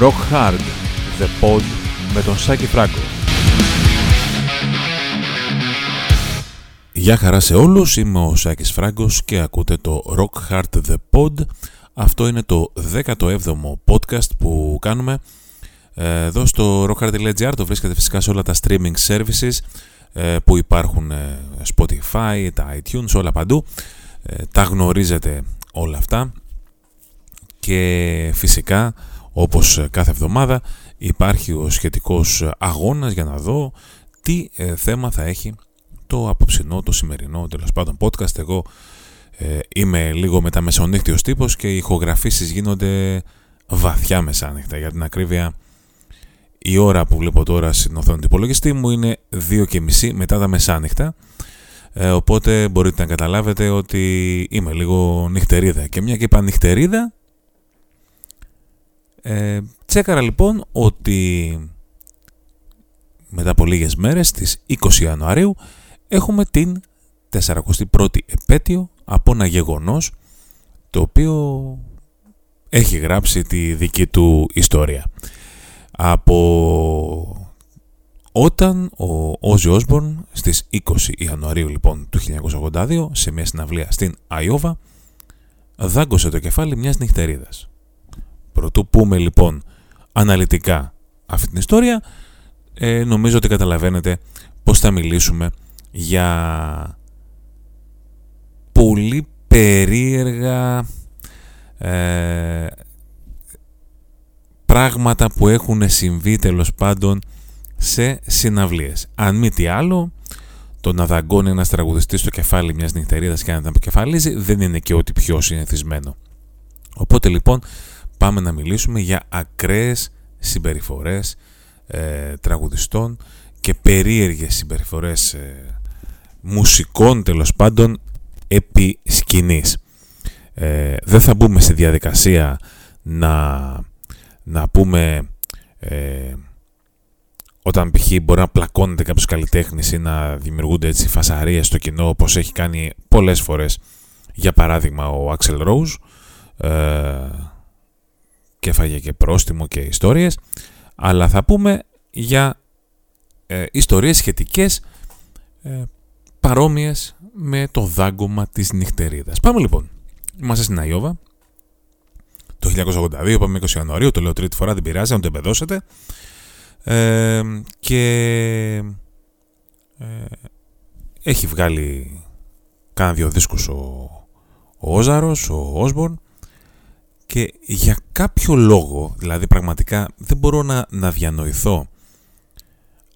Rock Hard, The Pod με τον Σάκη Φράγκο. Γεια χαρά σε όλους, είμαι ο Σάκης Φράγκος και ακούτε το Rock Hard The Pod. Αυτό είναι το 17ο podcast που κάνουμε ε, εδώ στο rockhard.gr. Το βρίσκεται φυσικά σε όλα τα streaming services ε, που υπάρχουν ε, Spotify, τα iTunes, όλα παντού. Τα γνωρίζετε όλα αυτά και φυσικά όπως κάθε εβδομάδα υπάρχει ο σχετικός αγώνας για να δω τι ε, θέμα θα έχει το απόψινό, το σημερινό τέλος πάντων podcast. Εγώ ε, είμαι λίγο μεταμεσονύχτιος τύπος και οι ηχογραφήσεις γίνονται βαθιά μεσάνυχτα. Για την ακρίβεια η ώρα που βλέπω τώρα στην οθόνη του υπολογιστή μου είναι 2.30 μετά τα μεσάνυχτα. Ε, οπότε μπορείτε να καταλάβετε ότι είμαι λίγο νυχτερίδα. Και μια και είπα νυχτερίδα, ε, τσέκαρα λοιπόν ότι μετά από λίγες μέρες, στις 20 Ιανουαρίου, έχουμε την 41η επέτειο από ένα γεγονός το οποίο έχει γράψει τη δική του ιστορία. Από όταν ο Όζι Όσμπορν στις 20 Ιανουαρίου λοιπόν του 1982 σε μια συναυλία στην Αϊόβα δάγκωσε το κεφάλι μιας νυχτερίδας. Πρωτού πούμε λοιπόν αναλυτικά αυτή την ιστορία, ε, νομίζω ότι καταλαβαίνετε πώς θα μιλήσουμε για πολύ περίεργα ε, πράγματα που έχουν συμβεί τέλος πάντων σε συναυλίες. Αν μη τι άλλο, το να δαγκώνει ένας τραγουδιστής στο κεφάλι μιας νυχτερίδας και να την αποκεφαλίζει δεν είναι και ό,τι πιο συνηθισμένο. Οπότε λοιπόν πάμε να μιλήσουμε για ακραίες συμπεριφορές ε, τραγουδιστών και περίεργες συμπεριφορές ε, μουσικών τέλος πάντων επί σκηνής. Ε, δεν θα μπούμε σε διαδικασία να, να πούμε ε, όταν π.χ. μπορεί να πλακώνεται κάποιος καλλιτέχνης ή να δημιουργούνται έτσι φασαρίες στο κοινό όπως έχει κάνει πολλές φορές για παράδειγμα ο Axel Rose και έφαγε και πρόστιμο και ιστορίες αλλά θα πούμε για ε, ιστορίες σχετικές ε, παρόμοιες με το δάγκωμα της νυχτερίδας. Πάμε λοιπόν. Είμαστε στην Αϊόβα. Το 1982, πάμε 20 Ιανουαρίου, το λέω τρίτη φορά, δεν πειράζει, να το εμπεδώσετε. Ε, και ε, έχει βγάλει κάνα δύο δίσκους ο, ο Όζαρος, ο Όσμπορν και για κάποιο λόγο, δηλαδή πραγματικά δεν μπορώ να, να διανοηθώ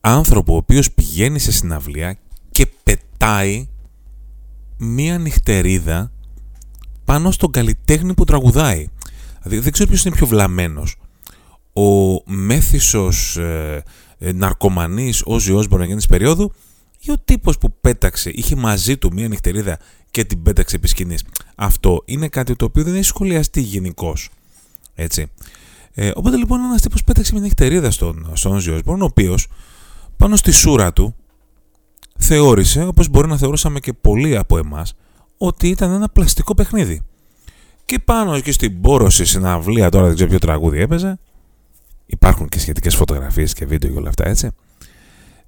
άνθρωπο ο οποίος πηγαίνει σε συναυλία και πετάει μία νυχτερίδα πάνω στον καλλιτέχνη που τραγουδάει. Δηλαδή δεν ξέρω ποιος είναι πιο βλαμμένος. Ο μέθησος ε, ε, ναρκωμανής Όζι Όσμπορν εκείνης περίοδου ή ο τύπος που πέταξε, είχε μαζί του μία νυχτερίδα και την πέταξε επί σκηνής. Αυτό είναι κάτι το οποίο δεν έχει σχολιαστεί γενικώς. Έτσι. Ε, οπότε λοιπόν ένας τύπος πέταξε μια νυχτερίδα στον, στον Όζι Όσμπορν, ο οποίος πάνω στη σούρα του θεώρησε, όπως μπορεί να θεωρούσαμε και πολλοί από εμάς, ότι ήταν ένα πλαστικό παιχνίδι. Και πάνω και στην πόρωση συναυλία, τώρα δεν ξέρω ποιο τραγούδι έπαιζε, υπάρχουν και σχετικές φωτογραφίες και βίντεο και όλα αυτά έτσι,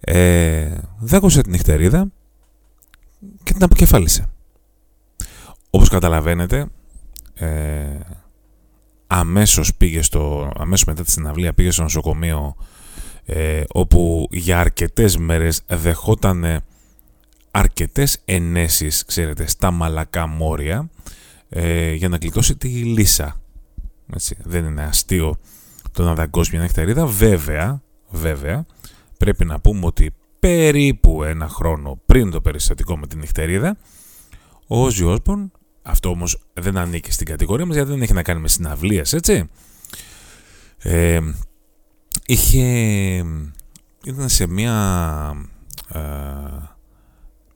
ε, δέκωσε την νυχτερίδα και την αποκεφάλισε. Όπως καταλαβαίνετε, ε, αμέσως πήγε στο, αμέσως μετά τη συναυλία πήγε στο νοσοκομείο ε, όπου για αρκετές μέρες δεχόταν αρκετές ενέσεις, ξέρετε, στα μαλακά μόρια ε, για να γλιτώσει τη λύσα. Έτσι, δεν είναι αστείο το να δαγκώσει μια νεκτερίδα. Βέβαια, βέβαια, πρέπει να πούμε ότι περίπου ένα χρόνο πριν το περιστατικό με την νυχτερίδα, ο Όζι Όσμπορν, αυτό όμως δεν ανήκει στην κατηγορία μας γιατί δεν έχει να κάνει με συναυλίες, έτσι, ε, είχε, ήταν σε μια ε,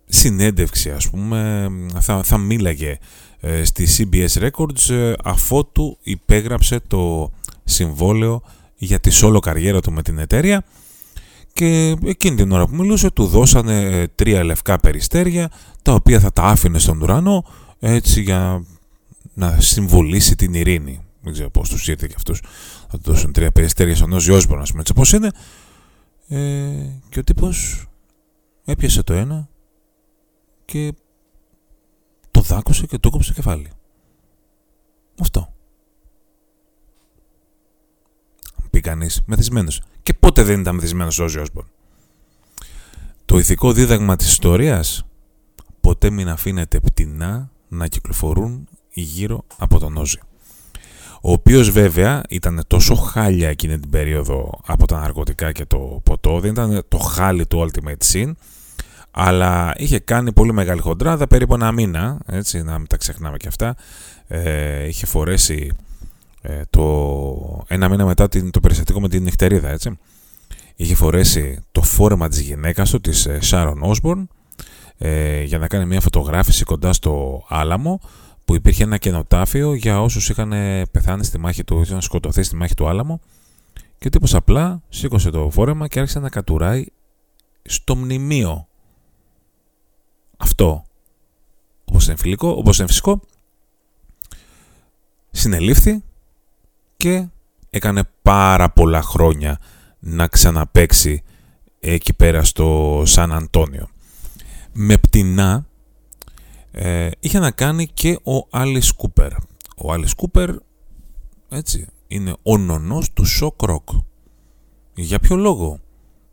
συνέντευξη ας πούμε, θα, θα μίλαγε ε, στη CBS Records ε, αφότου υπέγραψε το συμβόλαιο για τη solo καριέρα του με την εταιρεία και εκείνη την ώρα που μιλούσε του δώσανε ε, τρία λευκά περιστέρια τα οποία θα τα άφηνε στον ουρανό έτσι για να συμβολήσει την ειρήνη. δεν ξέρω πώς τους ήρθε και αυτούς, θα του δώσουν τρία περιστέρια στον Όζι Όσμπορν, ας πούμε, έτσι πώς είναι. Ε, και ο τύπος έπιασε το ένα και το δάκωσε και το κόψε κεφάλι. Αυτό. Πει κανείς, μεθυσμένος. Και πότε δεν ήταν μεθυσμένος ο Όζι Όσμπορν. Το ηθικό δίδαγμα της ιστορίας ποτέ μην αφήνετε πτηνά να κυκλοφορούν γύρω από τον Όζη. Ο οποίος βέβαια ήταν τόσο χάλια εκείνη την περίοδο από τα ναρκωτικά και το ποτό, δεν ήταν το χάλι του Ultimate Sin, αλλά είχε κάνει πολύ μεγάλη χοντράδα, περίπου ένα μήνα, έτσι, να μην τα ξεχνάμε και αυτά. Ε, είχε φορέσει ε, το, ένα μήνα μετά την, το περιστατικό με την νυχτερίδα, έτσι. Είχε φορέσει το φόρεμα της γυναίκας του, της Sharon Osbourne, ε, για να κάνει μια φωτογράφηση κοντά στο Άλαμο που υπήρχε ένα κενοτάφιο για όσους είχαν πεθάνει στη μάχη του, είχαν σκοτωθεί στη μάχη του Άλαμο. Και τύπος απλά σήκωσε το φόρεμα και άρχισε να κατουράει στο μνημείο. Αυτό, όπως είναι φιλικό, όπως είναι φυσικό, συνελήφθη και έκανε πάρα πολλά χρόνια να ξαναπαίξει εκεί πέρα στο Σαν Αντόνιο με πτηνά ε, είχε να κάνει και ο Άλις Κούπερ. Ο Άλις Κούπερ, έτσι, είναι ο νονός του shock rock. Για ποιο λόγο;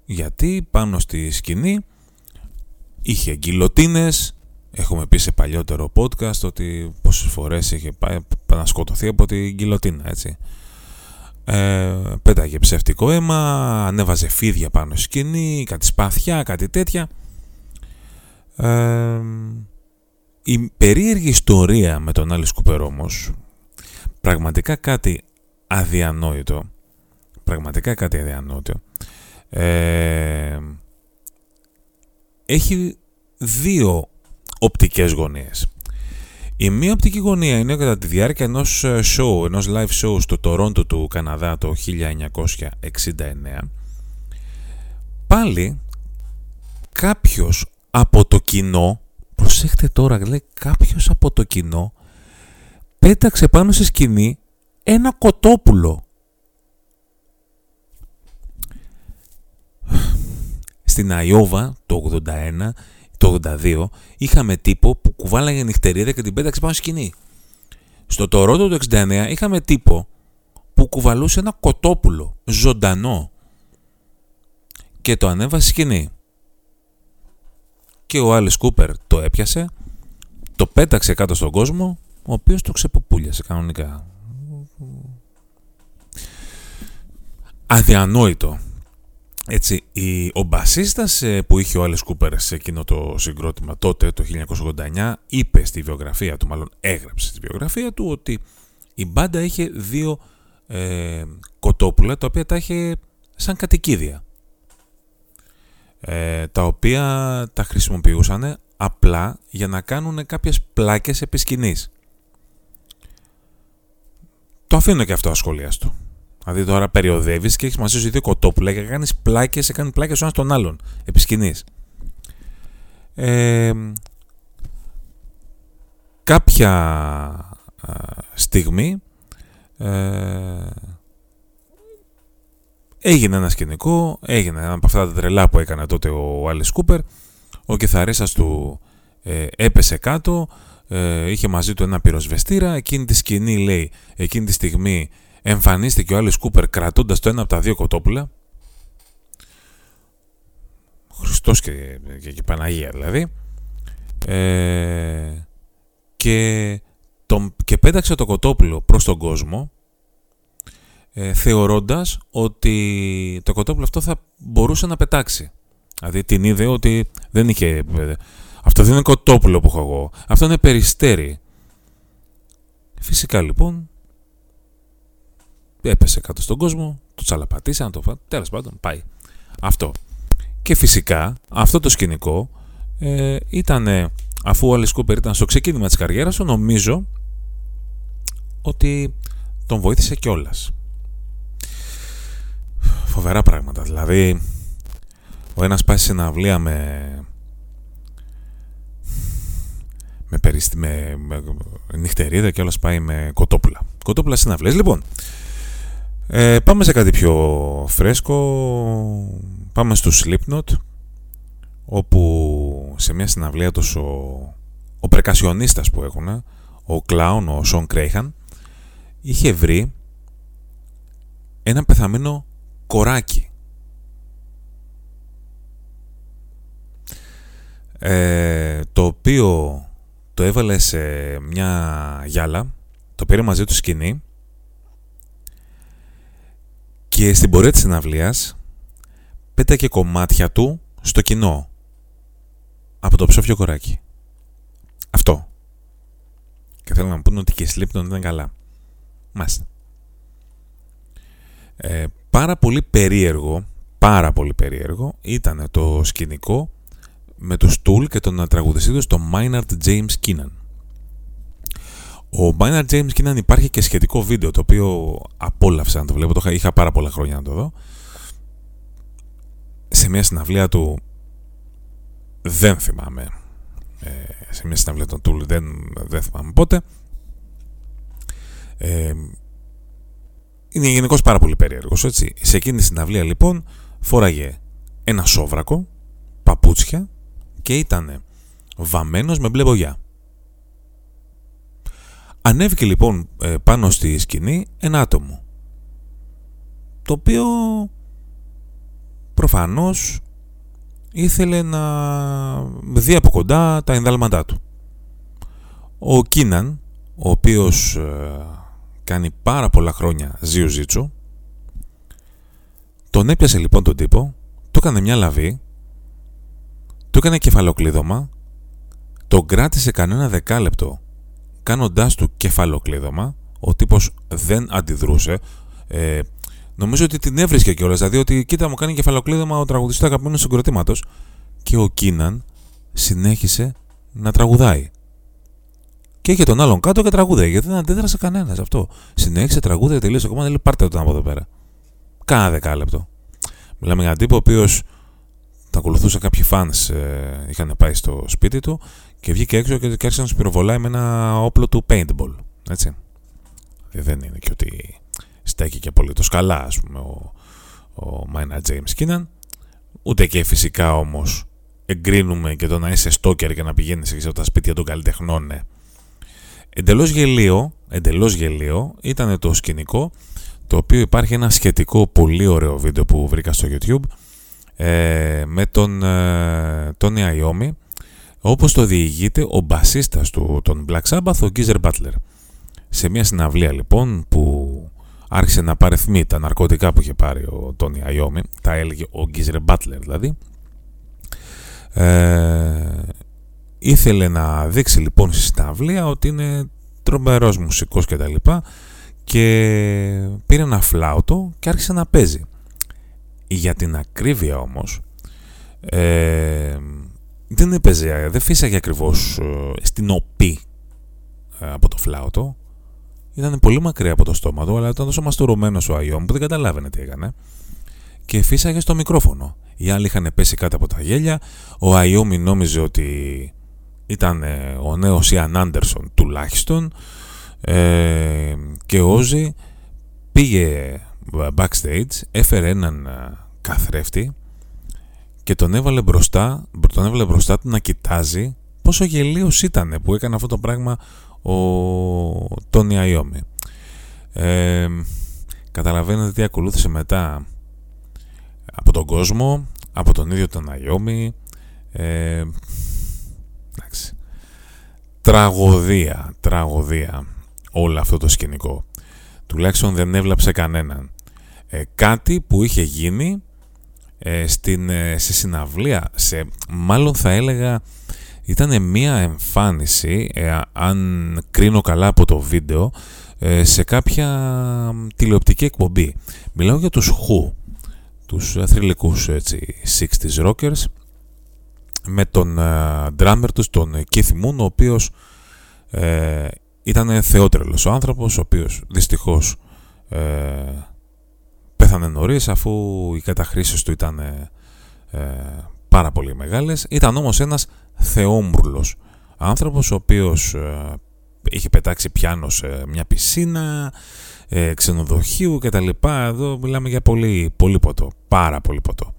Γιατί πάνω στη σκηνή είχε γκιλοτίνες, έχουμε πει σε παλιότερο podcast ότι πόσες φορές είχε πάει να σκοτωθεί από την γκυλοτίνα, έτσι. Ε, πέταγε ψευτικό αίμα, ανέβαζε φίδια πάνω στη σκηνή, κάτι σπαθιά, κάτι τέτοια η περίεργη ιστορία με τον Άλλη Σκούπερ όμως, πραγματικά κάτι αδιανόητο, πραγματικά κάτι αδιανόητο, έχει δύο οπτικές γωνίες. Η μία οπτική γωνία είναι κατά τη διάρκεια ενός ε, show, ενός live show στο Τορόντο του Καναδά το 1969, πάλι κάποιος από το κοινό, προσέχτε τώρα, λέει κάποιος από το κοινό πέταξε πάνω στη σκηνή ένα κοτόπουλο. Στην Αϊόβα το 81, το 82 είχαμε τύπο που κουβάλαγε νυχτερίδα και την πέταξε πάνω στη σκηνή. Στο Τορόντο το 69 είχαμε τύπο που κουβαλούσε ένα κοτόπουλο ζωντανό και το ανέβασε σκηνή και ο Άλις Κούπερ το έπιασε, το πέταξε κάτω στον κόσμο, ο οποίος το ξεποπούλιασε κανονικά. Αδιανόητο. Έτσι, ο μπασίστας ε, που είχε ο Άλις Κούπερ σε εκείνο το συγκρότημα τότε, το 1989, είπε στη βιογραφία του, μάλλον έγραψε στη βιογραφία του, ότι η μπάντα είχε δύο ε, κοτόπουλα, τα οποία τα είχε σαν κατοικίδια. Ε, τα οποία τα χρησιμοποιούσαν απλά για να κάνουν κάποιες πλάκες επί σκηνής. Το αφήνω και αυτό ασχολίαστο. Δηλαδή τώρα περιοδεύεις και έχεις μαζί σου δύο κοτόπουλα και κάνεις πλάκες, κάνεις πλάκες ο ένας τον άλλον επί σκηνής. Ε, κάποια στιγμή ε, Έγινε ένα σκηνικό, έγινε ένα από αυτά τα τρελά που έκανε τότε ο Άλις Κούπερ. Ο κιθαρίστας του ε, έπεσε κάτω, ε, είχε μαζί του ένα πυροσβεστήρα. Εκείνη τη σκηνή λέει, εκείνη τη στιγμή εμφανίστηκε ο Άλις Κούπερ κρατώντας το ένα από τα δύο κοτόπουλα. Χριστός και, και, και Παναγία δηλαδή. Ε, και, τον, και πέταξε το κοτόπουλο προς τον κόσμο ε, θεωρώντας ότι το κοτόπουλο αυτό θα μπορούσε να πετάξει. Δηλαδή την είδε ότι δεν είχε... Ε, αυτό δεν είναι κοτόπουλο που έχω εγώ. Αυτό είναι περιστέρι. Φυσικά λοιπόν έπεσε κάτω στον κόσμο, το τσαλαπατήσαν, το φάνε, τέλος πάντων πάει. Αυτό. Και φυσικά αυτό το σκηνικό ε, ήταν, αφού ο Alice Cooper ήταν στο ξεκίνημα της καριέρας του, νομίζω ότι τον βοήθησε κιόλας φοβερά πράγματα. Δηλαδή, ο ένας πάει σε συναυλία με... με, περιστη... με... με νυχτερίδα και όλος πάει με κοτόπουλα. κοτόπουλα συναυλίες. Λοιπόν, ε, πάμε σε κάτι πιο φρέσκο. Πάμε στο Slipknot, όπου σε μια συναυλία τους ο, ο περκασιονίστας που έχουν, ο κλάουν, ο Σον Κρέιχαν, είχε βρει ένα πεθαμένο κοράκι. Ε, το οποίο το έβαλε σε μια γυάλα, το πήρε μαζί του σκηνή και στην πορεία της συναυλίας πέτακε κομμάτια του στο κοινό από το ψόφιο κοράκι. Αυτό. Και θέλω να μου πούνε ότι και η ήταν καλά. Μάλιστα. Ε, πάρα πολύ περίεργο, πάρα πολύ περίεργο ήταν το σκηνικό με τους Tool και τον τραγουδιστή του το Maynard James Keenan. Ο Maynard James Keenan υπάρχει και σχετικό βίντεο το οποίο απόλαυσα να το βλέπω, το είχα πάρα πολλά χρόνια να το δω. Σε μια συναυλία του δεν θυμάμαι ε, σε μια συναυλία των Tool δεν, δεν θυμάμαι πότε ε, είναι γενικώς πάρα πολύ περίεργος έτσι. σε εκείνη τη συναυλία λοιπόν φόραγε ένα σόβρακο παπούτσια και ήταν βαμμένος με μπλε μπογιά. Ανέβηκε λοιπόν ε, πάνω στη σκηνή ένα άτομο το οποίο προφανώς ήθελε να δει από κοντά τα ενδάλματά του. Ο Κίναν, ο οποίος ε, κάνει πάρα πολλά χρόνια ζίου ζήτσου, τον έπιασε λοιπόν τον τύπο, του έκανε μια λαβή του έκανε κεφαλοκλείδωμα, τον κράτησε κανένα δεκάλεπτο κάνοντάς του κεφαλοκλείδωμα, ο τύπος δεν αντιδρούσε. Ε, νομίζω ότι την έβρισκε κιόλας, δηλαδή ότι κοίτα μου κάνει κεφαλοκλείδωμα ο τραγουδιστής του αγαπημένου συγκροτήματος και ο Κίναν συνέχισε να τραγουδάει. Και είχε τον άλλον κάτω και τραγούδε, γιατί δεν αντέδρασε κανένας αυτό. Συνέχισε τραγούδια, τελείωσε ακόμα, λέει πάρτε τον από εδώ πέρα. Κάνα δεκάλεπτο. Μιλάμε για έναν τύπο ο οποίος τα ακολουθούσαν κάποιοι fans ε, είχαν πάει στο σπίτι του και βγήκε έξω και, άρχισε να τους με ένα όπλο του paintball. Έτσι. Ε, δεν είναι και ότι στέκει και πολύ το σκαλά, ας πούμε, ο, ο Μάινα James Keenan. Ούτε και φυσικά όμως εγκρίνουμε και το να είσαι στόκερ και να πηγαίνεις σε τα σπίτια των καλλιτεχνών. Ναι. Εντελώς γελίο, εντελώς γελίο ήταν το σκηνικό το οποίο υπάρχει ένα σχετικό πολύ ωραίο βίντεο που βρήκα στο YouTube ε, με τον ε, Τόνι Αϊόμι όπως το διηγείται ο μπασίστας του τον Black Sabbath, ο Γκίζερ Butler. Σε μια συναυλία λοιπόν που άρχισε να παρεθμεί τα ναρκωτικά που είχε πάρει ο Τόνι Αϊόμι, τα έλεγε ο Γκίζερ Butler δηλαδή, ε, ήθελε να δείξει λοιπόν στη συναυλία ότι είναι τρομερός μουσικός και τα λοιπά και πήρε ένα φλάουτο και άρχισε να παίζει. Για την ακρίβεια όμως ε, δεν έπαιζε, δεν φύσαγε ακριβώς ε, στην οπή ε, από το φλάουτο. Ήταν πολύ μακριά από το στόμα του, αλλά ήταν τόσο μαστορωμένος ο Αϊόμ που δεν καταλάβαινε τι έκανε. Και φύσαγε στο μικρόφωνο. Οι άλλοι είχαν πέσει κάτω από τα γέλια. Ο Αϊόμι νόμιζε ότι ήταν ε, ο νέος Ιαν Άντερσον τουλάχιστον. Ε, και ο Όζη πήγε backstage, έφερε έναν καθρέφτη και τον έβαλε μπροστά, τον έβαλε μπροστά του να κοιτάζει πόσο γελίος ήταν που έκανε αυτό το πράγμα ο Τόνι Αϊόμι. Ε, καταλαβαίνετε τι ακολούθησε μετά από τον κόσμο, από τον ίδιο τον Αϊόμι. Ε, εντάξει. Τραγωδία, τραγωδία όλο αυτό το σκηνικό. Τουλάχιστον δεν έβλαψε κανέναν. Ε, κάτι που είχε γίνει ε, στην, ε, σε συναυλία, σε, μάλλον θα έλεγα ήταν μία εμφάνιση, ε, αν κρίνω καλά από το βίντεο, σε κάποια τηλεοπτική εκπομπή. Μιλάω για τους Who, τους θρηλυκούς έτσι, 60's rockers, με τον drummer τους, τον Keith Moon, ο οποίος ε, ήταν θεότρελος ο άνθρωπος, ο οποίος δυστυχώς ε, πέθανε νωρίς αφού οι καταχρήσεις του ήταν ε, ε, πάρα πολύ μεγάλες. Ήταν όμως ένας θεόμουρλος άνθρωπος ο οποίος ε, είχε πετάξει πιάνο σε μια πισίνα, ε, ξενοδοχείου κτλ. Εδώ μιλάμε για πολύ, πολύ ποτό, πάρα πολύ ποτό.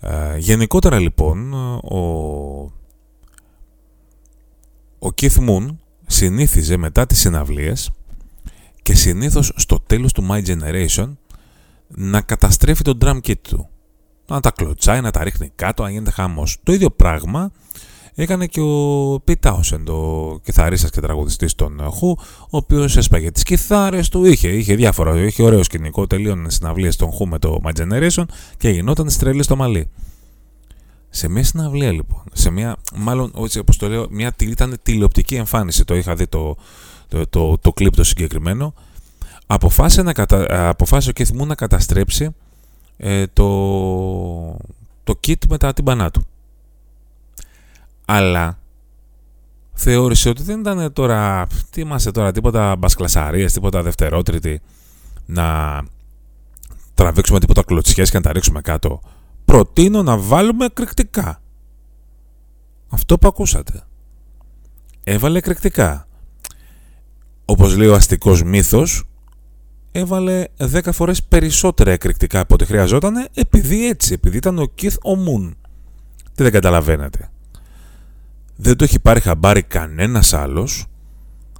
Ε, γενικότερα λοιπόν, ο, ο Keith Moon συνήθιζε μετά τις συναυλίες και συνήθως στο τέλος του My Generation να καταστρέφει τον drum kit του. Να τα κλωτσάει, να τα ρίχνει κάτω, να γίνεται χαμός. Το ίδιο πράγμα έκανε και ο Pete Townsend, ο κιθαρίστας και τραγουδιστής των Who, ο οποίος έσπαγε τις κιθάρες του, είχε, είχε διάφορα, είχε ωραίο σκηνικό, τελείωνε συναυλίες των Who με το My Generation και γινόταν στρέλη στο μαλλί. Σε μια συναυλία λοιπόν, σε μια, μάλλον όπως το λέω, μια, ήταν τηλεοπτική εμφάνιση, το είχα δει το, το, το, το κλιπ το συγκεκριμένο, αποφάσισε, να κατα, αποφάσισε ο Keith Moon να καταστρέψει ε, το, το kit με τα τύμπανά του. Αλλά θεώρησε ότι δεν ήταν τώρα, τι είμαστε τώρα, τίποτα μπασκλασαρίες, τίποτα δευτερότριτη, να τραβήξουμε τίποτα κλωτσιές και να τα ρίξουμε κάτω. Προτείνω να βάλουμε εκρηκτικά. Αυτό που ακούσατε. Έβαλε εκρηκτικά. Όπως λέει ο αστικός μύθος, έβαλε 10 φορές περισσότερα εκρηκτικά από ό,τι χρειαζόταν επειδή έτσι, επειδή ήταν ο Keith Moon. Τι δεν καταλαβαίνετε. Δεν το έχει πάρει χαμπάρι κανένας άλλος.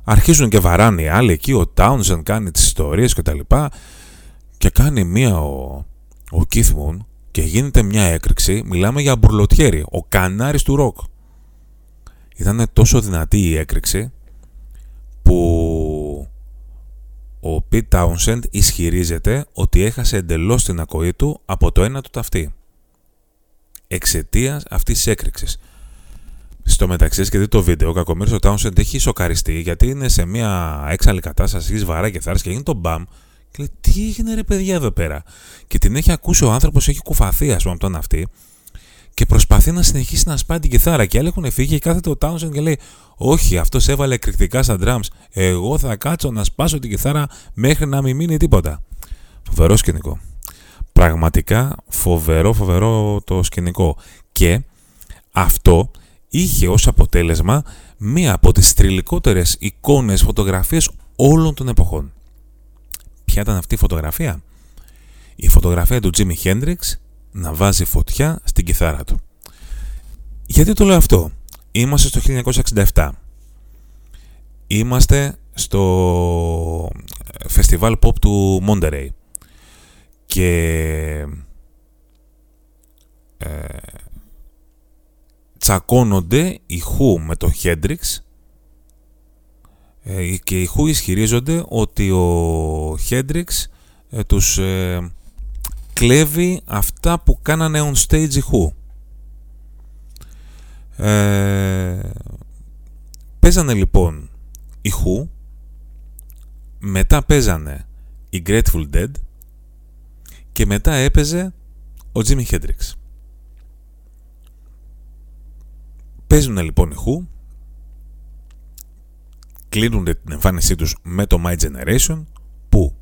Αρχίζουν και βαράνε οι άλλοι εκεί, ο Townsend κάνει τις ιστορίες και τα λοιπά και κάνει μία ο, ο Keith Moon και γίνεται μια έκρηξη, μιλάμε για μπουρλοτιέρι, ο κανάρης του ροκ. Ήταν τόσο δυνατή η έκρηξη που ο Pete Townsend ισχυρίζεται ότι έχασε εντελώς την ακοή του από το ένα του ταυτί. Εξαιτίας αυτής της έκρηξης. Στο μεταξύ, και δει το βίντεο, ο κακομίρι ο Townsend έχει σοκαριστεί γιατί είναι σε μια έξαλλη κατάσταση, έχει βαρά και θάρρη και γίνει το μπαμ. Και λέει, Τι έγινε ρε παιδιά εδώ πέρα; Και την έχει ακούσει ο άνθρωπος, έχει κουφαθεί, ας πούμε, από τον αυτή και προσπαθεί να συνεχίσει να σπάει την κιθάρα. Και άλλοι έχουν φύγει και κάθεται ο Townsend και λέει: Όχι, αυτός έβαλε εκρηκτικά στα drums. Εγώ θα κάτσω να σπάσω την κιθάρα μέχρι να μην μείνει τίποτα. Φοβερό σκηνικό. Πραγματικά φοβερό, φοβερό το σκηνικό. Και αυτό είχε ως αποτέλεσμα μία από τις τριλικότερες εικόνες φωτογραφίες όλων των εποχών. Ποια ήταν αυτή η φωτογραφία; Η φωτογραφία του Jimi Hendrix να βάζει φωτιά στην κιθάρα του. Γιατί το λέω αυτό; Είμαστε στο 1967. Είμαστε στο φεστιβάλ pop του Monterey. Και ε, τσακώνονται οι Who με το Hendrix ε, και οι Who ισχυρίζονται ότι ο Hendrix ε, τους ε, κλέβει αυτά που κάνανε on stage οι Who. Ε, παίζανε λοιπόν οι Who, μετά οι Grateful Dead και μετά έπαιζε ο Jimi Hendrix. Παίζουν λοιπόν οι Who, κλείνουν την εμφάνισή τους με το My Generation που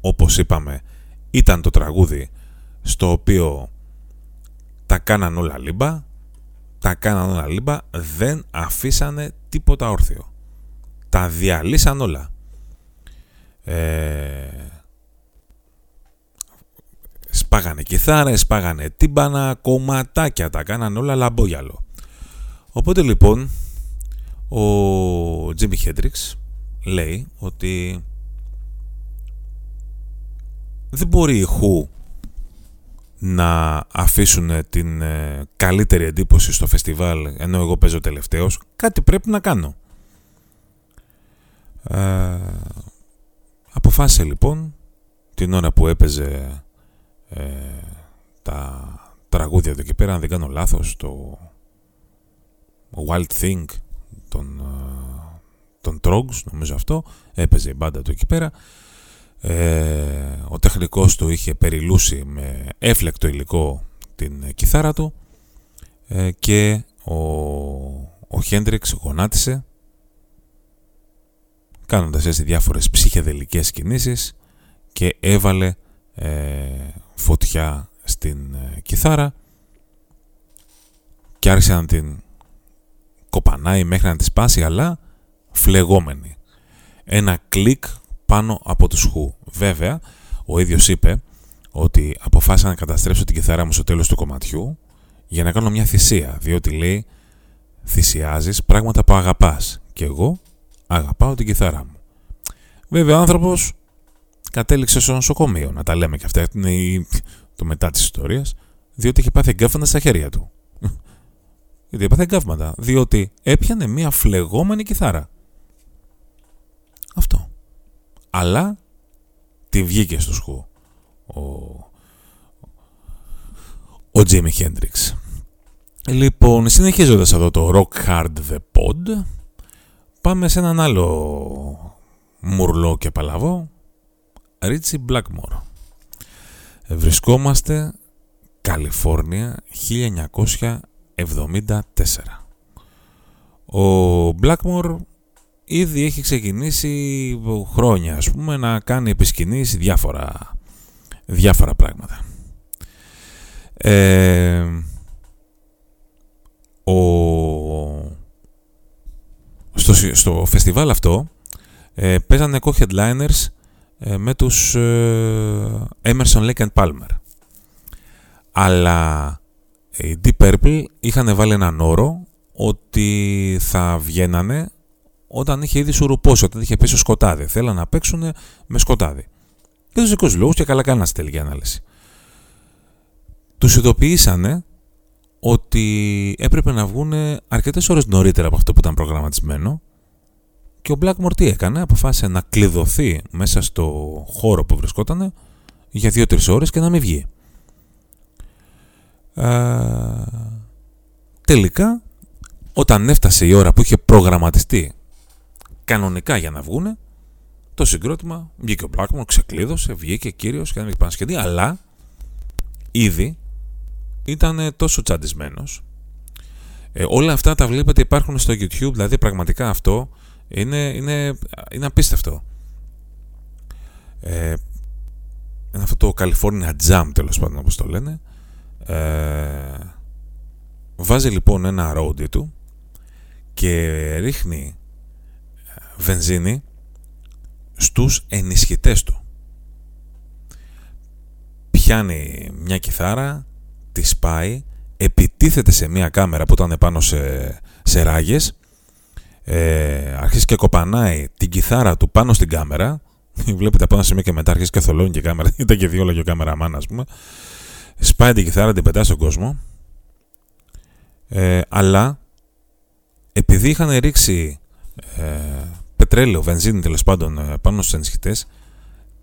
όπως είπαμε ήταν το τραγούδι στο οποίο τα κάναν όλα λίμπα, τα κάναν όλα λίμπα, δεν αφήσανε τίποτα όρθιο. Τα διαλύσαν όλα. Ε, σπάγανε κιθάρες, σπάγανε τύμπανα, κομματάκια, τα κάναν όλα λαμπόγιαλο. Οπότε λοιπόν ο Jimmy Hendrix λέει ότι δεν μπορεί η Who να αφήσουν την ε, καλύτερη εντύπωση στο φεστιβάλ ενώ εγώ παίζω τελευταίος. Κάτι πρέπει να κάνω. Ε, αποφάσισε λοιπόν την ώρα που έπαιζε ε, τα τραγούδια εδώ και πέρα, αν δεν κάνω λάθος, το Wild Thing των, ε, των Trogs, νομίζω αυτό, έπαιζε η μπάντα του εκεί πέρα. Ε, ο τεχνικός του είχε περιλούσει με έφλεκτο υλικό την κιθάρα του ε, και ο, ο Χέντριξ γονάτισε κάνοντας έτσι διάφορες ψυχεδελικές κινήσεις και έβαλε φωτιά στην κιθάρα και άρχισε να την κοπανάει μέχρι να τη σπάσει αλλά φλεγόμενη. Ένα κλικ πάνω από τους χου. Βέβαια, ο ίδιος είπε ότι αποφάσισα να καταστρέψω την κιθάρα μου στο τέλος του κομματιού για να κάνω μια θυσία, διότι λέει θυσιάζεις πράγματα που αγαπάς και εγώ αγαπάω την κιθάρα μου. Βέβαια ο άνθρωπος κατέληξε στο νοσοκομείο, να τα λέμε και αυτά, είναι το μετά της ιστορίας, διότι είχε πάθει εγκάφματα στα χέρια του. Γιατί έπαθε εγκάφματα, διότι έπιανε μια φλεγόμενη κιθάρα. Αυτό. Αλλά τη βγήκε στο σκου ο, ο Τζίμι Χέντριξ. Λοιπόν, συνεχίζοντας εδώ το Rock Hard The Pod, πάμε σε έναν άλλο μουρλό και παλαβό, Ρίτσι Blackmore. Βρισκόμαστε Καλιφόρνια 1974. Ο Blackmore ήδη έχει ξεκινήσει χρόνια ας πούμε να κάνει επισκηνήσεις διάφορα, διάφορα πράγματα. Ε, ο, στο, στο φεστιβάλ αυτό ε, παίζανε co-headliners ε, με τους ε, Emerson Lake and Palmer. Αλλά οι Deep Purple είχαν βάλει έναν όρο ότι θα βγαίνανε όταν είχε ήδη σουρουπώσει, όταν είχε πέσει σκοτάδι. Θέλαν να παίξουν με σκοτάδι. Για τους δικούς λόγους και καλά κάνανε στη τελική ανάλυση. Τους ειδοποιήσανε ότι έπρεπε να βγουν αρκετές ώρες νωρίτερα από αυτό που ήταν προγραμματισμένο και ο Blackmore τι έκανε, αποφάσισε να κλειδωθεί μέσα στο χώρο που βρισκόταν για 2-3 ώρες και να μην βγει. Τελικά, όταν έφτασε η ώρα που είχε προγραμματιστεί κανονικά για να βγούνε, το συγκρότημα βγήκε ο Blackmore, ξεκλείδωσε, βγήκε κύριος και δεν είχε πανσχεδί, αλλά ήδη ήταν τόσο τσαντισμένος. Ε, όλα αυτά τα βλέπετε υπάρχουν στο YouTube, δηλαδή πραγματικά αυτό είναι, είναι, είναι απίστευτο. Ε, είναι αυτό το California Jam τέλος πάντων όπως το λένε. Ε, βάζει λοιπόν ένα ρόντι του και ρίχνει ε, βενζίνη στους ενισχυτές του. Πιάνει μια κιθάρα, τη σπάει, επιτίθεται σε μια κάμερα που ήταν πάνω σε, σε ράγες ε, αρχίζει και κοπανάει την κιθάρα του πάνω στην κάμερα. Βλέπετε από ένα σημείο και μετά αρχίζει και θολώνει και η κάμερα. Ήταν και δύο και ο κάμεραμάν, ας πούμε. Σπάει την κιθάρα, την πετάει στον κόσμο. Ε, αλλά επειδή είχαν ρίξει ε, πετρέλαιο, βενζίνη τέλος πάντων ε, πάνω στους ενισχυτές,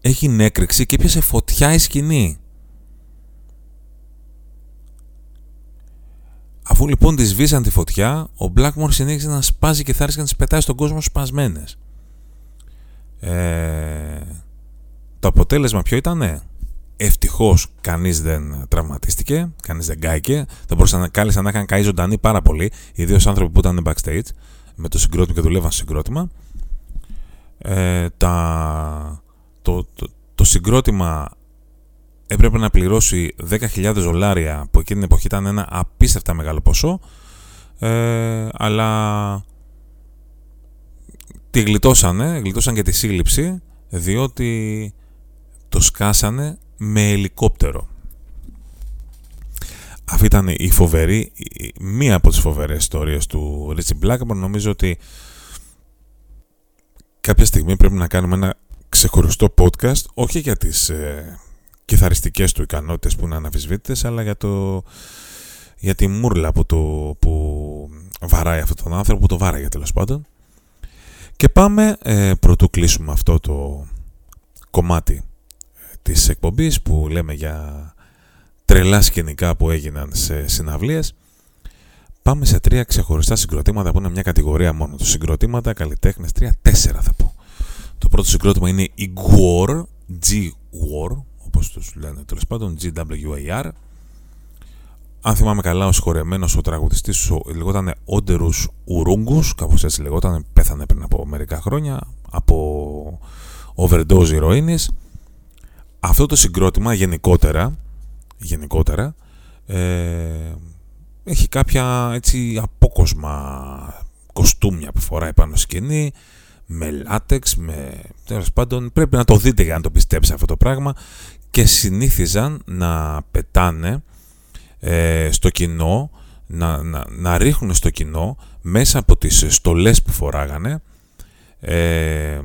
έχει νέκρηξη και έπιασε φωτιά η σκηνή. Αφού λοιπόν τη σβήσαν τη φωτιά, ο Blackmore συνέχισε να σπάζει κιθάρες και να τις πετάει στον κόσμο σπασμένες. Ε, το αποτέλεσμα ποιο ήτανε; Ευτυχώς κανείς δεν τραυματίστηκε, κανείς δεν κάηκε. Θα μπορούσαν κάλεσαν να είχαν καεί ζωντανοί πάρα πολύ, ιδίως άνθρωποι που ήταν backstage με το συγκρότημα και δουλεύαν στο συγκρότημα. Ε, τα, το, το, το συγκρότημα έπρεπε να πληρώσει 10.000 δολάρια που εκείνη την εποχή ήταν ένα απίστευτα μεγάλο ποσό ε, αλλά τη γλιτώσανε, γλιτώσαν και τη σύλληψη διότι το σκάσανε με ελικόπτερο. Αυτή ήταν η φοβερή, μία από τις φοβερές ιστορίες του Richie Blackburn. Νομίζω ότι κάποια στιγμή πρέπει να κάνουμε ένα ξεχωριστό podcast, όχι για τις ε, κιθαριστικές του ικανότητες που είναι αναφυσβήτητες αλλά για, το, για τη μούρλα που, το, που βαράει αυτόν τον άνθρωπο, που το βάραγε τέλος πάντων. Και πάμε, ε, πρωτού κλείσουμε αυτό το κομμάτι ε, της εκπομπής που λέμε για τρελά σκηνικά που έγιναν σε συναυλίες, πάμε σε τρία ξεχωριστά συγκροτήματα που είναι μια κατηγορία μόνο. Το συγκροτήματα, καλλιτέχνες, τρία, τέσσερα θα πω. Το πρώτο συγκρότημα είναι η GWAR, G-WAR, όπως τους λένε τέλος πάντων, GWAR. Αν θυμάμαι καλά, ο συγχωρεμένος ο τραγουδιστής λεγόταν Όντερους Ουρούγκους, κάπως έτσι λεγόταν, πέθανε πριν από μερικά χρόνια, από overdose ηρωίνης. Αυτό το συγκρότημα γενικότερα, γενικότερα ε, έχει κάποια έτσι απόκοσμα κοστούμια που φοράει πάνω σκηνή, με λάτεξ, με... τέλος πάντων πρέπει να το δείτε για να το πιστέψει αυτό το πράγμα και συνήθιζαν να πετάνε ε, στο κοινό, να, να, να ρίχνουν στο κοινό μέσα από τις στολές που φοράγανε ε,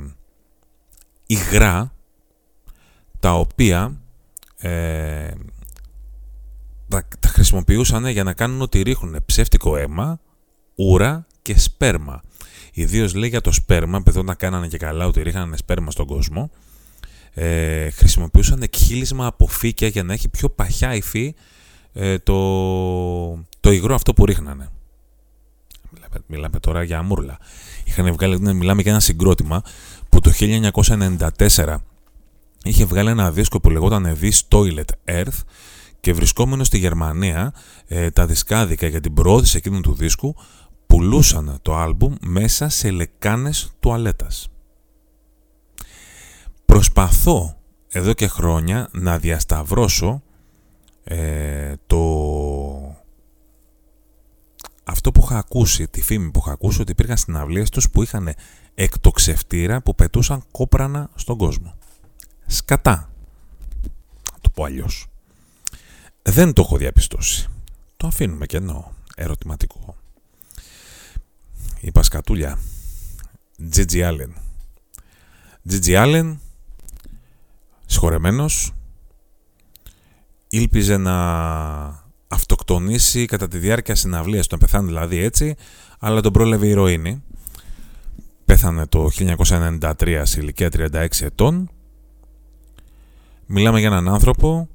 υγρά τα οποία ε, τα, τα χρησιμοποιούσαν για να κάνουν ότι ρίχνουν ψεύτικο αίμα, ούρα και σπέρμα. Ιδίως λέει για το σπέρμα, επειδή όταν κάνανε και καλά ότι ρίχνανε σπέρμα στον κόσμο, ε, χρησιμοποιούσαν εκχύλισμα από φύκια για να έχει πιο παχιά υφή ε, το, το υγρό αυτό που ρίχνανε. Μιλάμε, μιλάμε τώρα για αμούρλα. Είχαν βγάλει, μιλάμε για ένα συγκρότημα που το 1994 είχε βγάλει ένα δίσκο που λεγόταν This Toilet Earth και βρισκόμενο στη Γερμανία ε, τα δισκάδικα για την προώθηση εκείνου του δίσκου πουλούσαν το άλμπουμ μέσα σε λεκάνες τουαλέτας. Προσπαθώ εδώ και χρόνια να διασταυρώσω ε, το... αυτό που είχα ακούσει, τη φήμη που είχα ακούσει ότι υπήρχαν συναυλίες τους που είχαν εκτοξευτήρα που πετούσαν κόπρανα στον κόσμο. Σκατά. Να το πω αλλιώς. Δεν το έχω διαπιστώσει. Το αφήνουμε κενό, ερωτηματικό. Η Πασκατούλια. Τζιτζι Άλεν. Τζιτζι Άλεν, συγχωρεμένος, ήλπιζε να αυτοκτονήσει κατά τη διάρκεια συναυλίας, τον πεθάνει δηλαδή έτσι, αλλά τον πρόλαβε η ηρωίνη. Πέθανε το 1993 σε ηλικία 36 ετών. Μιλάμε για έναν άνθρωπο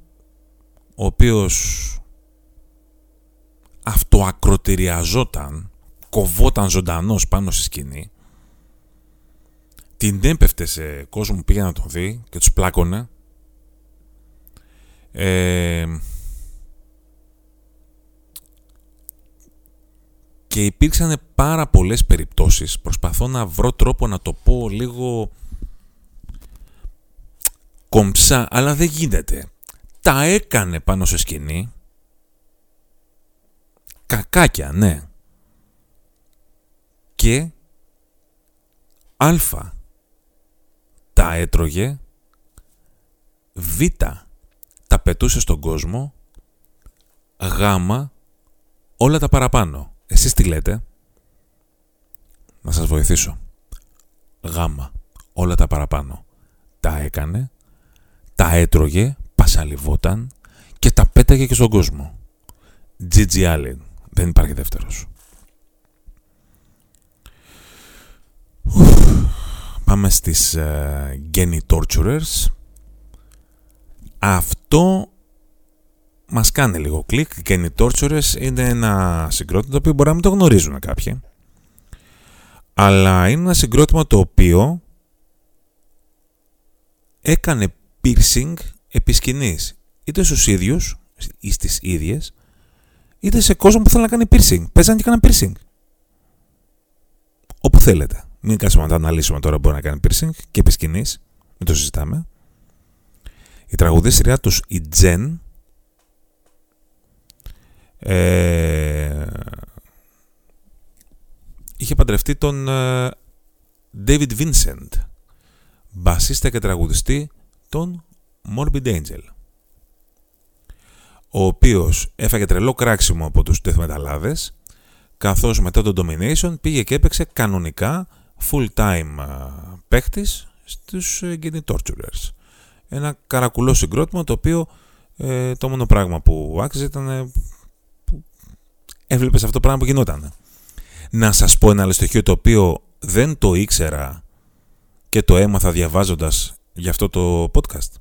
ο οποίος αυτοακροτηριαζόταν, κοβόταν ζωντανός πάνω στη σκηνή, την έπεφτε σε κόσμο που πήγε να τον δει και τους πλάκωνε. Ε, και υπήρξαν πάρα πολλές περιπτώσεις, προσπαθώ να βρω τρόπο να το πω λίγο κομψά, αλλά δεν γίνεται τα έκανε πάνω σε σκηνή. Κακάκια, ναι. Και α τα έτρωγε, β τα πετούσε στον κόσμο, γ όλα τα παραπάνω. Εσείς τι λέτε; Να σας βοηθήσω. Γ όλα τα παραπάνω. Τα έκανε, τα έτρωγε, πασαλιβόταν και τα πέταγε και στον κόσμο. Gigi Allen. Δεν υπάρχει δεύτερος. Πάμε στις uh, Genny Torturers. Αυτό μας κάνει λίγο κλικ. Genny Torturers είναι ένα συγκρότημα το οποίο μπορεί να μην το γνωρίζουν κάποιοι. Αλλά είναι ένα συγκρότημα το οποίο έκανε piercing επισκηνής είτε στους ίδιους ή στις ίδιες είτε σε κόσμο που θέλει να κάνει piercing. Παίζανε και κάναν piercing. Όπου θέλετε. Μην κάτσουμε να το αναλύσουμε τώρα μπορεί να κάνει piercing και επισκηνής. Μην το συζητάμε. Η τραγουδίστριά τους η Jen ε, είχε παντρευτεί τον ε, David Vincent μπασίστα και τραγουδιστή των Morbid Angel ο οποίος έφαγε τρελό κράξιμο από τους death μεταλλάδες καθώς μετά το Domination πήγε και έπαιξε κανονικά full-time παίχτης στους ε, Guinea Torturers. Ένα καρακουλό συγκρότημα το οποίο ε, το μόνο πράγμα που άξιζε ήταν ε, που έβλεπες αυτό το πράγμα που γινόταν. Να σας πω ένα άλλο στοιχείο το οποίο δεν το ήξερα και το έμαθα διαβάζοντας για αυτό το podcast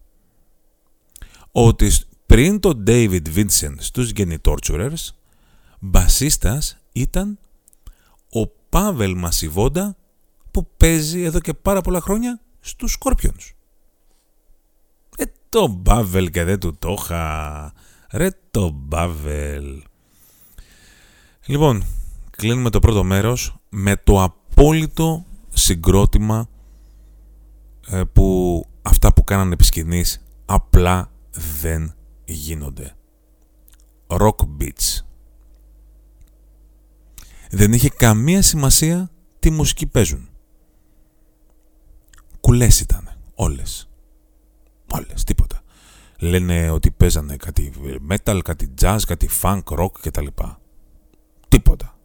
ότι πριν τον David Vincent στους Genny Torturers, μπασίστας ήταν ο Πάβελ Μασιβόντα που παίζει εδώ και πάρα πολλά χρόνια στους Scorpions. Ε, το Μπάβελ και δεν του το είχα. Ρε το Μπάβελ. Λοιπόν, κλείνουμε το πρώτο μέρος με το απόλυτο συγκρότημα ε, που αυτά που κάνανε επί απλά δεν γίνονται. Rock Beats. Δεν είχε καμία σημασία τι μουσική παίζουν. Κουλές ήταν. Όλες. Όλες. Τίποτα. Λένε ότι παίζανε κάτι metal, κάτι jazz, κάτι funk, rock κτλ. Τίποτα.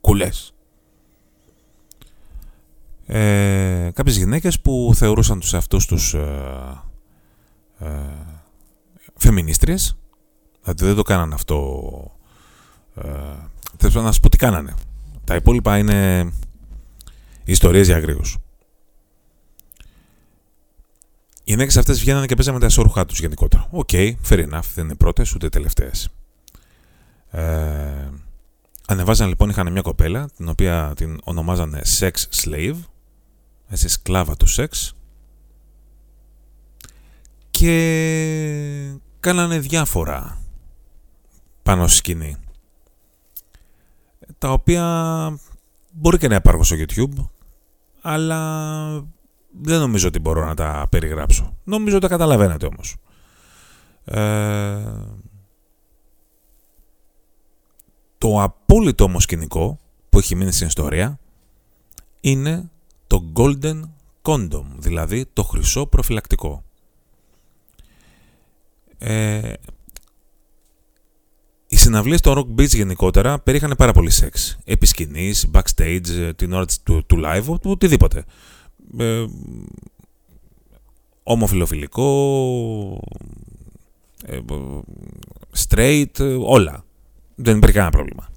Κουλές. Ε, κάποιες γυναίκες που θεωρούσαν τους αυτούς τους ε, ε, φεμινίστριες δηλαδή δεν το κάνανε αυτό ε, θέλω να σας πω τι κάνανε τα υπόλοιπα είναι ιστορίες για αγρίους οι γυναίκες αυτές βγαίνανε και παίζανε με τα εσωρουχά τους γενικότερα. OK, okay, fair enough, δεν είναι πρώτες ούτε τελευταίες. Ε, ανεβάζαν λοιπόν, είχαν μια κοπέλα την οποία την ονομάζανε Sex Slave, έτσι σκλάβα του σεξ και κάνανε διάφορα πάνω στη σκηνή τα οποία μπορεί και να υπάρχουν στο YouTube αλλά δεν νομίζω ότι μπορώ να τα περιγράψω. Νομίζω ότι τα καταλαβαίνετε όμως. Ε, το απόλυτο όμως σκηνικό που έχει μείνει στην ιστορία είναι το Golden Condom, δηλαδή το χρυσό προφυλακτικό. Ε, οι συναυλίες των Rock Beach γενικότερα περίχανε πάρα πολύ σεξ. Επί σκηνής, backstage, την ώρα του, του live, του οτιδήποτε ε, ομοφιλοφιλικό, ε, straight, όλα. Δεν υπήρχε κανένα πρόβλημα.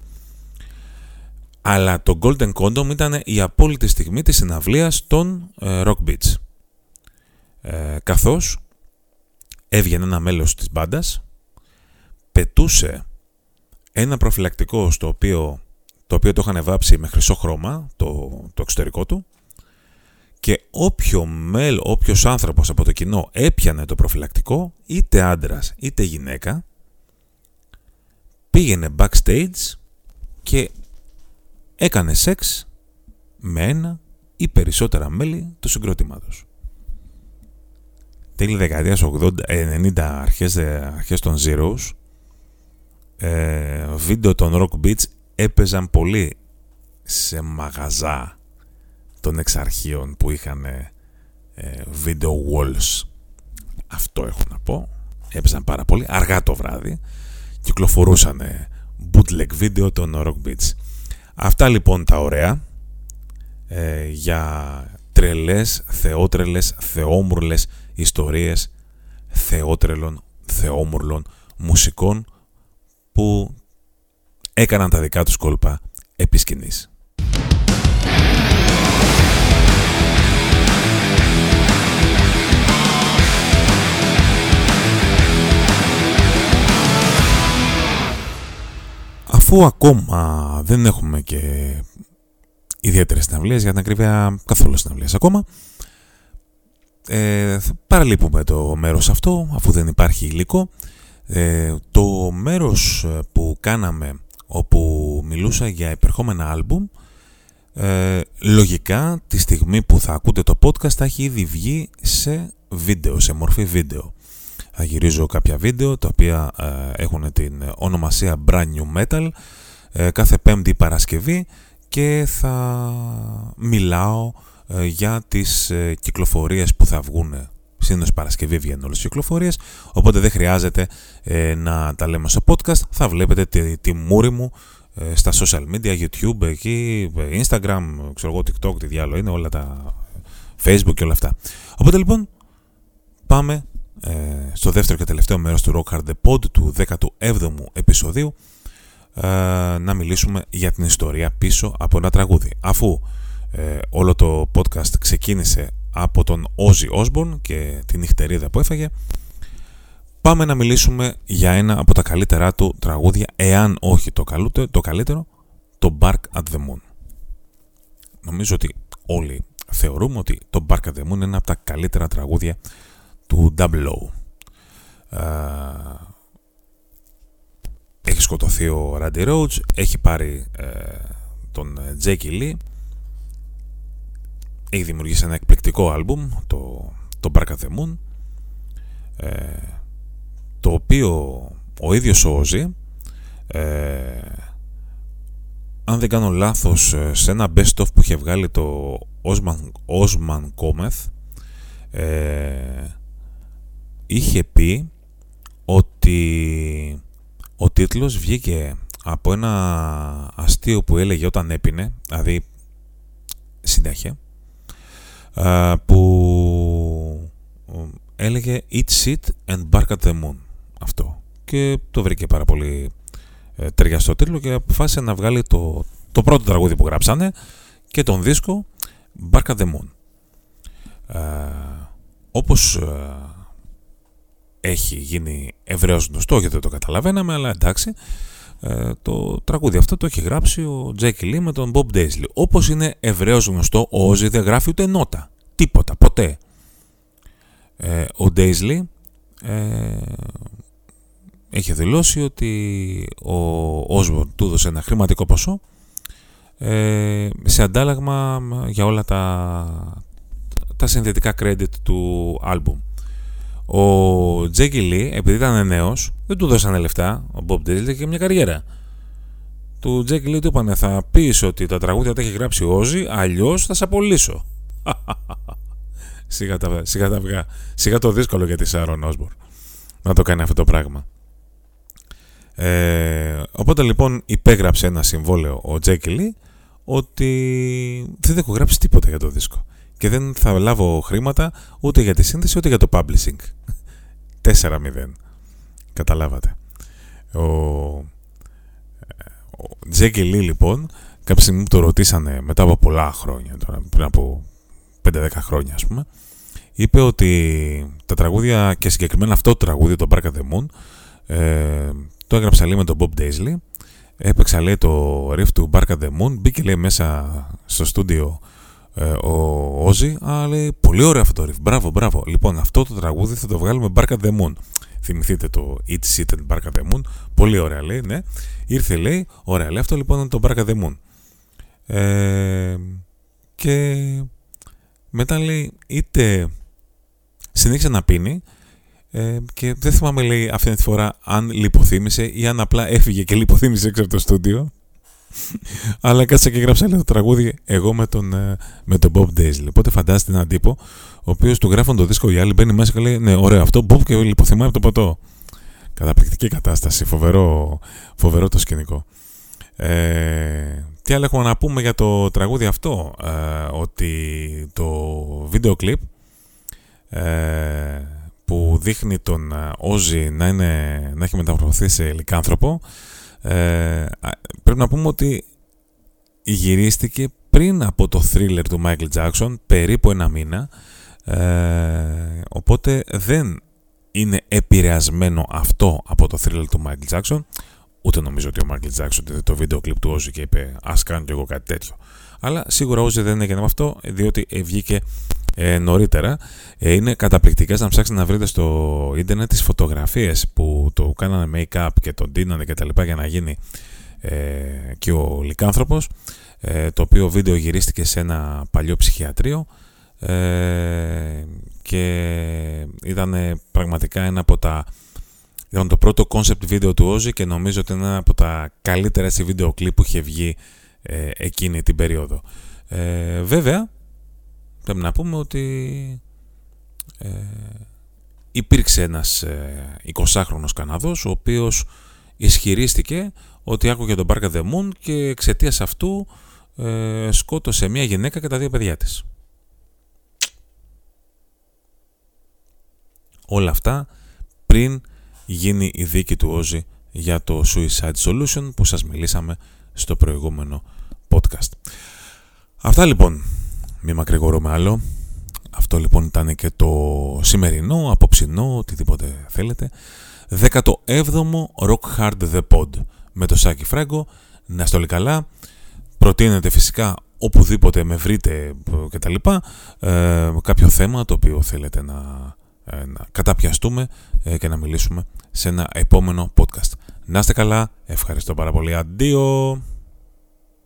Αλλά το Golden Condom ήταν η απόλυτη στιγμή της συναυλίας των ε, Rock Beats. Ε, καθώς έβγαινε ένα μέλος της μπάντας, πετούσε ένα προφυλακτικό στο οποίο το, οποίο το είχαν βάψει με χρυσό χρώμα, το, το εξωτερικό του, και όποιο μέλ, όποιος άνθρωπος από το κοινό έπιανε το προφυλακτικό, είτε άντρας είτε γυναίκα, πήγαινε backstage και έκανε σεξ με ένα ή περισσότερα μέλη του συγκρότηματος. Τέλη δεκαετίας 80, 90, αρχές, αρχές των Zeros, ε, βίντεο των Rock Beats έπαιζαν πολύ σε μαγαζά των εξαρχείων που είχαν ε, video walls. Αυτό έχω να πω. Έπαιζαν πάρα πολύ. Αργά το βράδυ κυκλοφορούσαν bootleg video των Rock Beats. Αυτά λοιπόν τα ωραία ε, για τρελές, θεότρελες, θεόμουρλες ιστορίες θεότρελων, θεόμουρλων μουσικών που έκαναν τα δικά τους κόλπα επί σκηνής. Αφού ακόμα δεν έχουμε και ιδιαίτερες συναυλίες, για την ακρίβεια καθόλου συναυλίες ακόμα, ε, παραλείπουμε το μέρος αυτό, αφού δεν υπάρχει υλικό. Ε, το μέρος που κάναμε, όπου μιλούσα για υπερχόμενα άλμπουμ, ε, λογικά τη στιγμή που θα ακούτε το podcast θα έχει ήδη βγει σε βίντεο, σε μορφή βίντεο θα γυρίζω κάποια βίντεο τα οποία ε, έχουν την ονομασία Brand New Metal. Ε, κάθε πέμπτη Παρασκευή και θα μιλάω ε, για τις κυκλοφορίες που θα βγουν Συνήθως Παρασκευή βγαίνουν όλες τις κυκλοφορίες οπότε δεν χρειάζεται να τα λέμε στο podcast. Θα βλέπετε τη, τη μούρη μου στα social media, YouTube, εκεί, Instagram, ξέρω εγώ, TikTok, τι διάλογο είναι, όλα τα Facebook και όλα αυτά. Οπότε πάμε ε, στο δεύτερο και τελευταίο μέρος του Rock Hard The Pod του 17ου επεισοδίου ε, να μιλήσουμε για την ιστορία πίσω από ένα τραγούδι. Αφού ε, όλο το podcast ξεκίνησε από τον Ozzy Osbourne και την νυχτερίδα που έφαγε πάμε να μιλήσουμε για ένα από τα καλύτερά του τραγούδια εάν όχι το, καλούτε, το καλύτερο το Bark at the Moon. Νομίζω ότι όλοι θεωρούμε ότι το Bark at the Moon είναι ένα από τα καλύτερα τραγούδια του Double O. Έχει σκοτωθεί ο Randy Rhodes, έχει πάρει ε, τον Jackie Lee, έχει δημιουργήσει ένα εκπληκτικό άλμπουμ, το, το Bark of the Moon, ε, το οποίο ο ίδιος ο Ozzy ε, αν δεν κάνω λάθος, σε ένα best of που είχε βγάλει το Osman, Osman Cometh, ε, είχε πει ότι ο τίτλος βγήκε από ένα αστείο που έλεγε όταν έπινε, δηλαδή συνέχεια, που έλεγε Eat shit and bark at the moon. Αυτό. Και το βρήκε πάρα πολύ ε, ταιριαστό τίτλο και αποφάσισε να βγάλει το, το πρώτο τραγούδι που γράψανε και τον δίσκο Bark at the Moon. Ε, όπως ε, έχει γίνει ευρέως γνωστό γιατί δεν το καταλαβαίναμε αλλά εντάξει ε, το τραγούδι αυτό το έχει γράψει ο Τζέκι Λί με τον Bob Daisley. Όπως είναι ευρέως γνωστό ο Όζι δεν γράφει ούτε νότα. Τίποτα, ποτέ. Ε, ο Daisley ε, έχει δηλώσει ότι ο Όσμπορν του έδωσε ένα χρηματικό ποσό ε, σε αντάλλαγμα για όλα τα, τα συνδετικά credit του άλμπουμ. Ο Τζέκι Λί, επειδή ήταν νέος, δεν του δώσανε λεφτά. Ο Μπομπ Ντέιλ και μια καριέρα. Του Τζέκι Λί του είπανε θα πεις ότι τα τραγούδια τα έχει γράψει ο Όζη, αλλιώς θα σε απολύσω. σιγά, τα, σιγά, τα βγά. σιγά το δύσκολο για τη Σάρον Όσμπορ να το κάνει αυτό το πράγμα. Ε, οπότε λοιπόν υπέγραψε ένα συμβόλαιο ο Τζέκι Λί ότι δεν έχω γράψει τίποτα για το δίσκο και δεν θα λάβω χρήματα ούτε για τη σύνθεση ούτε για το publishing. 4-0. Καταλάβατε. Ο, ο Τζέκι Λί λοιπόν κάποια στιγμή μου το ρωτήσανε μετά από πολλά χρόνια τώρα, πριν από 5-10 χρόνια ας πούμε είπε ότι τα τραγούδια και συγκεκριμένα αυτό το τραγούδι το Bark the Moon ε, το έγραψα λέει με τον Bob Daisley έπαιξα λέει το riff του Bark the Moon μπήκε λέει μέσα στο στούντιο ε, ο Όζη, αλλά λέει πολύ ωραίο αυτό το riff. Μπράβο, μπράβο. Λοιπόν, αυτό το τραγούδι θα το βγάλουμε Bark at the Moon. Θυμηθείτε το Eat Sit and Bark at the Moon. Πολύ ωραία λέει, ναι. Ήρθε λέει, ωραία λέει, αυτό λοιπόν είναι το Bark at the Moon. Ε, και μετά λέει, είτε συνέχισε να πίνει ε, και δεν θυμάμαι λέει αυτή τη φορά αν λιποθύμησε ή αν απλά έφυγε και λιποθύμησε έξω από το στούντιο. Αλλά κάτσα και γράψα το τραγούδι εγώ με τον, ε, με τον Bob Daisley. Οπότε φαντάζεστε έναν τύπο, ο οποίος του γράφουν το δίσκο οι άλλοι, μπαίνει μέσα και λέει Ναι, ωραίο αυτό, Bob και λιποθυμάει από το ποτό. Καταπληκτική κατάσταση, φοβερό, φοβερό το σκηνικό. Ε, τι άλλο έχουμε να πούμε για το τραγούδι αυτό, ε, ότι το βίντεο κλιπ ε, που δείχνει τον Όζι να, είναι, να έχει μεταμορφωθεί σε λικάνθρωπο ε, πρέπει να πούμε ότι γυρίστηκε πριν από το thriller του Michael Jackson, περίπου ένα μήνα, ε, οπότε δεν είναι επηρεασμένο αυτό από το thriller του Michael Jackson, ούτε νομίζω ότι ο Michael Jackson είδε το βίντεο κλιπ του Ozzy και είπε ας κάνω κι εγώ κάτι τέτοιο. Αλλά σίγουρα ο Ozzy δεν έγινε με αυτό, διότι βγήκε ε, νωρίτερα. Ε, είναι καταπληκτικές να ψάξετε να βρείτε στο ίντερνετ τις φωτογραφίες που το κάνανε make-up και τον ντύνανε και τα λοιπά για να γίνει ε, και ο λικάνθρωπος ε, το οποίο βίντεο γυρίστηκε σε ένα παλιό ψυχιατρίο ε, και ήταν πραγματικά ένα από τα ήταν το πρώτο concept βίντεο του Ozzy και νομίζω ότι είναι ένα από τα καλύτερα βίντεο κλιπ που είχε βγει ε, εκείνη την περίοδο. Ε, βέβαια, πρέπει να πούμε ότι ε, υπήρξε ένας ε, 20χρονος Καναδός ο οποίος ισχυρίστηκε ότι άκουγε τον Barca the Moon και εξαιτίας αυτού ε, σκότωσε μια γυναίκα και τα δύο παιδιά της. Όλα αυτά πριν γίνει η δίκη του Όζη για το Suicide Solution που σας μιλήσαμε στο προηγούμενο podcast. Αυτά λοιπόν μη μακρηγορούμε άλλο. Αυτό λοιπόν ήταν και το σημερινό, απόψινό, οτιδήποτε θέλετε. 17ο Rock Hard The Pod με το Σάκη Φράγκο. Να είστε όλοι καλά. Προτείνετε φυσικά οπουδήποτε με βρείτε και τα λοιπά ε, κάποιο θέμα το οποίο θέλετε να, ε, να καταπιαστούμε ε, και να μιλήσουμε σε ένα επόμενο podcast. Να είστε καλά. Ευχαριστώ πάρα πολύ. Αντίο.